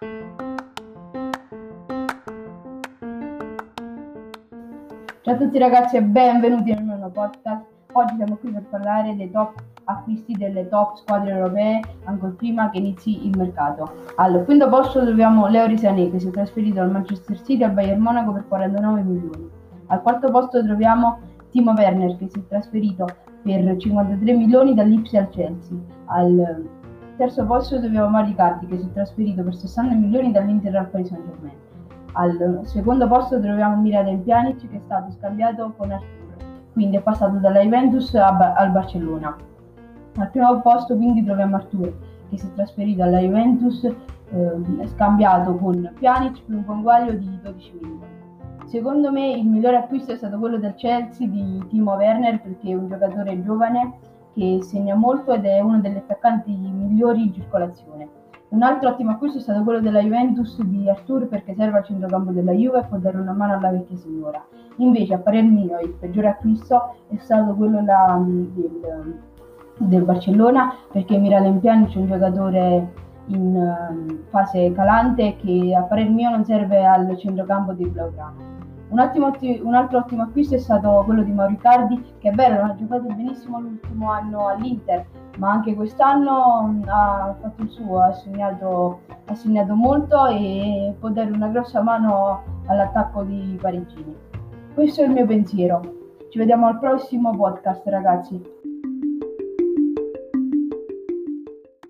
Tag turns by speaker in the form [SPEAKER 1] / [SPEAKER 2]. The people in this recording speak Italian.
[SPEAKER 1] Ciao a tutti ragazzi e benvenuti nel nuovo podcast. Oggi siamo qui per parlare dei top acquisti delle top squadre europee ancora prima che inizi il mercato. Al quinto posto troviamo Leo Risané che si è trasferito dal Manchester City al Bayern Monaco per 49 milioni. Al quarto posto troviamo Timo Werner che si è trasferito per 53 milioni dall'Ipsi al Chelsea. Al terzo posto troviamo Mario Cardi che si è trasferito per 60 milioni dall'Inter al Paris Saint Germain. Al secondo posto troviamo Miraden Pjanic che è stato scambiato con Arturo, quindi è passato dalla Juventus al Barcellona. Al primo posto quindi troviamo Arturo che si è trasferito alla Juventus eh, scambiato con Pjanic per un conguaglio di 12 milioni. Secondo me il migliore acquisto è stato quello del Chelsea di Timo Werner perché è un giocatore giovane che segna molto ed è uno degli attaccanti migliori in circolazione. Un altro ottimo acquisto è stato quello della Juventus di Artur perché serve al centrocampo della Juve e può dare una mano alla vecchia signora. Invece, a parer mio, il peggiore acquisto è stato quello la, del, del, Barcellona perché Miralem Pjanic è un giocatore in uh, fase calante che a parer mio non serve al centrocampo dei Blaugrana. Un, ottimo, un, altro ottimo acquisto è stato quello di Mauricardi, che è vero, non ha giocato benissimo l'ultimo anno all'Inter, ma anche quest'anno mm, ha fatto il suo, ha segnato, ha segnato molto e può dare una grossa mano all'attacco di Parigini. Questo è il mio pensiero. Ci vediamo al prossimo podcast, ragazzi.